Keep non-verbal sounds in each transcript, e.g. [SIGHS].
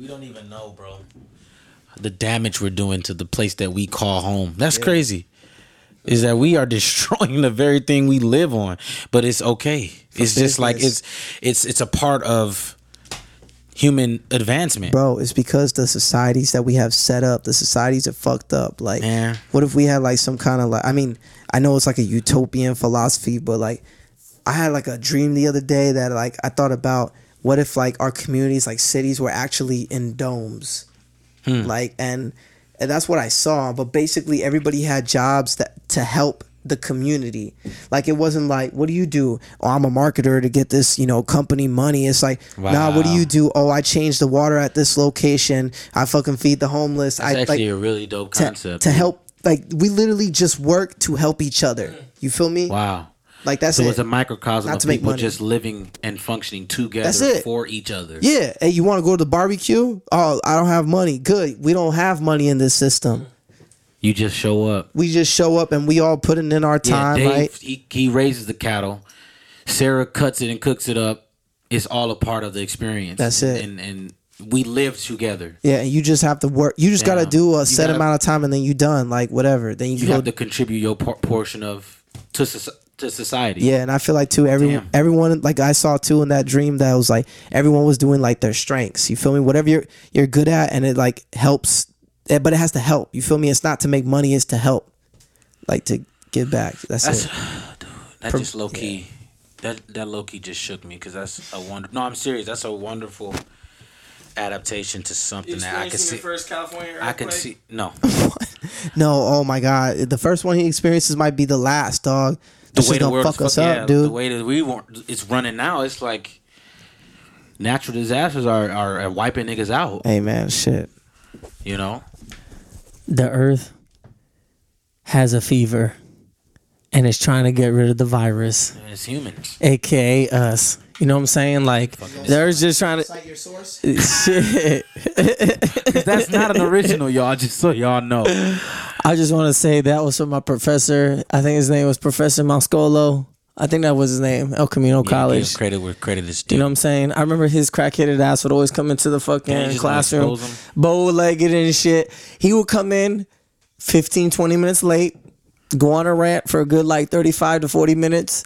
We don't even know, bro. The damage we're doing to the place that we call home. That's crazy. Is that we are [LAUGHS] destroying the very thing we live on, but it's okay. it's just like it's it's it's a part of human advancement. bro it's because the societies that we have set up the societies are fucked up like Yeah. what if we had like some kind of like i mean i know it's like a utopian philosophy but like i had like a dream the other day that like i thought about what if like our communities like cities were actually in domes? Hmm. Like and and that's what i saw but basically everybody had jobs that to help the community. Like it wasn't like what do you do? Oh i'm a marketer to get this you know company money. It's like nah what do you do? Oh i change the water at this location. I fucking feed the homeless. That's i actually like a really dope to, concept. to help like we literally just work to help each other. You feel me? Wow. Like that's So it it's a microcosm Not of people just living and functioning together That's it. for each other. yeah hey you want to go to the barbecue oh i don't have money good we don't have money in this system You just show up. we just show up and we all putting in our time yeah, Dave, right he, he raises the cattle. Sarah cuts it and cooks it up. It's all a part of the experience. That's it. And and we live together. Yeah, and you just have to work. You just got to do a You set gotta- amount of time, and then you're done. Like whatever. Then you, You go. have to contribute your por- portion of to soc- to society. yeah, and I feel like too. Every Damn. everyone like I saw too in that dream that was like everyone was doing like their strengths. You feel me? Whatever you're you're good at, and it like helps. eh, But it has to help. You feel me? It's not to make money. It's to help. Like to give back. That's, That's it. [SIGHS] that From- just low key. That that low key just shook me because that's a wonder. No, I'm serious. That's a wonderful adaptation to something that I can see. first California I can see. No, [LAUGHS] No, oh my god, the first one he experiences might be the last dog. The This way is the gonna world fuck is us fuck- up, yeah, dude. The way that we want it's running now, it's like natural disasters are, are are wiping niggas out. hey man, shit. You know, the earth has a fever and it's trying to get rid of the virus, And it's humans. aka us. You know what I'm saying? Like the earth's just trying to Cite your source. [LAUGHS] shit. That's not an original, y'all. Just so y'all know. I just want to say that was from my professor. I think his name was Professor Moscolo. I think that was his name, El Camino Yeah, College. give credit where credit is due. You know what I'm saying? I remember his crackheaded ass would always come into the Yeah, you fucking just classroom, expose 'em. bow legged and shit. He would come in 15, 20 minutes late, go on a rant for a good like 35 to 40 minutes,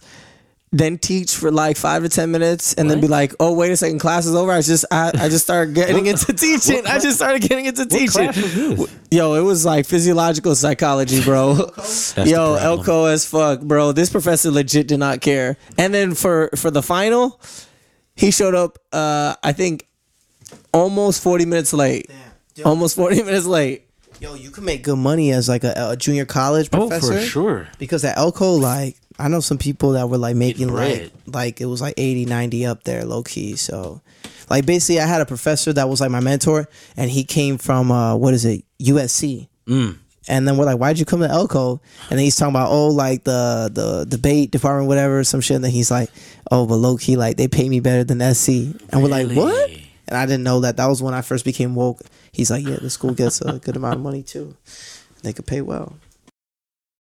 then teach for like five to 10 minutes, and then be like, oh, wait a second, class is over. I just I, I just started getting into [LAUGHS] teaching. I just started getting into teaching. Yo, it was like physiological psychology, bro. [LAUGHS] Yo, problem. Elko as fuck, bro. This professor legit did not care. And then for for the final, he showed up. Uh, I think almost forty minutes late. Yo, Almost forty [LAUGHS] minutes late. Yo, you can make good money as like a, a junior college professor. Oh, for sure. Because at Elko, like I know some people that were like making like like it was like 80, 90 up there, low key. So like basically I had a professor that was like my mentor and he came from uh what is it, USC. Mm. And then we're like, why'd you come to Elko? And then he's talking about, oh, like the the debate department, whatever, some shit. And then he's like, oh, but low key, like they pay me better than SC. And we're like, what? And I didn't know that. That was when I first became woke. He's like, yeah, the school gets a good amount of money too. They could pay well.